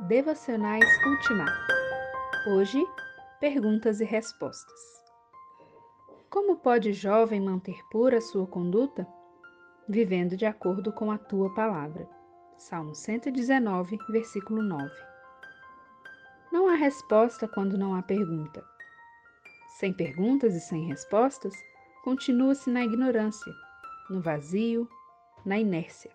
Devocionais Ultimato. Hoje, perguntas e respostas. Como pode jovem manter pura sua conduta? Vivendo de acordo com a tua palavra. Salmo 119, versículo 9. Não há resposta quando não há pergunta. Sem perguntas e sem respostas, continua-se na ignorância, no vazio, na inércia.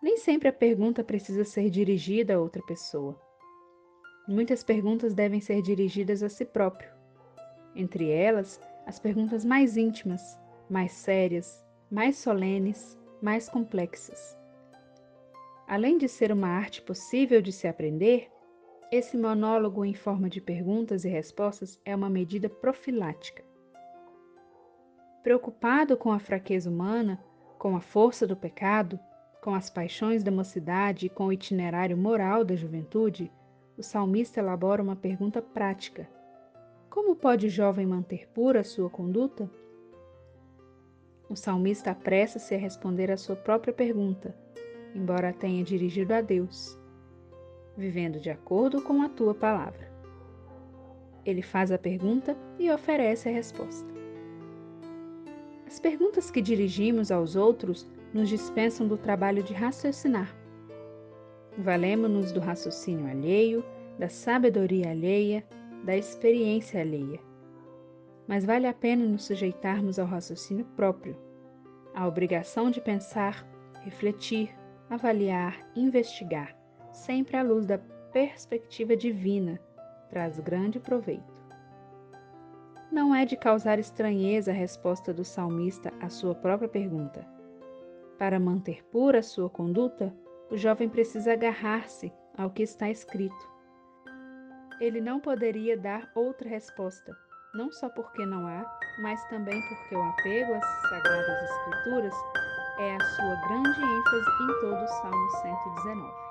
Nem sempre a pergunta precisa ser dirigida a outra pessoa. Muitas perguntas devem ser dirigidas a si próprio. Entre elas, as perguntas mais íntimas, mais sérias, mais solenes, mais complexas. Além de ser uma arte possível de se aprender, esse monólogo em forma de perguntas e respostas é uma medida profilática. Preocupado com a fraqueza humana, com a força do pecado, com as paixões da mocidade e com o itinerário moral da juventude, o salmista elabora uma pergunta prática: Como pode o jovem manter pura a sua conduta? O salmista apressa-se a responder à sua própria pergunta, embora a tenha dirigido a Deus, vivendo de acordo com a tua palavra. Ele faz a pergunta e oferece a resposta. As perguntas que dirigimos aos outros nos dispensam do trabalho de raciocinar. Valemos-nos do raciocínio alheio, da sabedoria alheia, da experiência alheia. Mas vale a pena nos sujeitarmos ao raciocínio próprio, à obrigação de pensar, refletir, avaliar, investigar, sempre à luz da perspectiva divina, traz grande proveito. Não é de causar estranheza a resposta do salmista à sua própria pergunta para manter pura sua conduta, o jovem precisa agarrar-se ao que está escrito. Ele não poderia dar outra resposta, não só porque não há, mas também porque o apego às Sagradas Escrituras é a sua grande ênfase em todo o Salmo 119.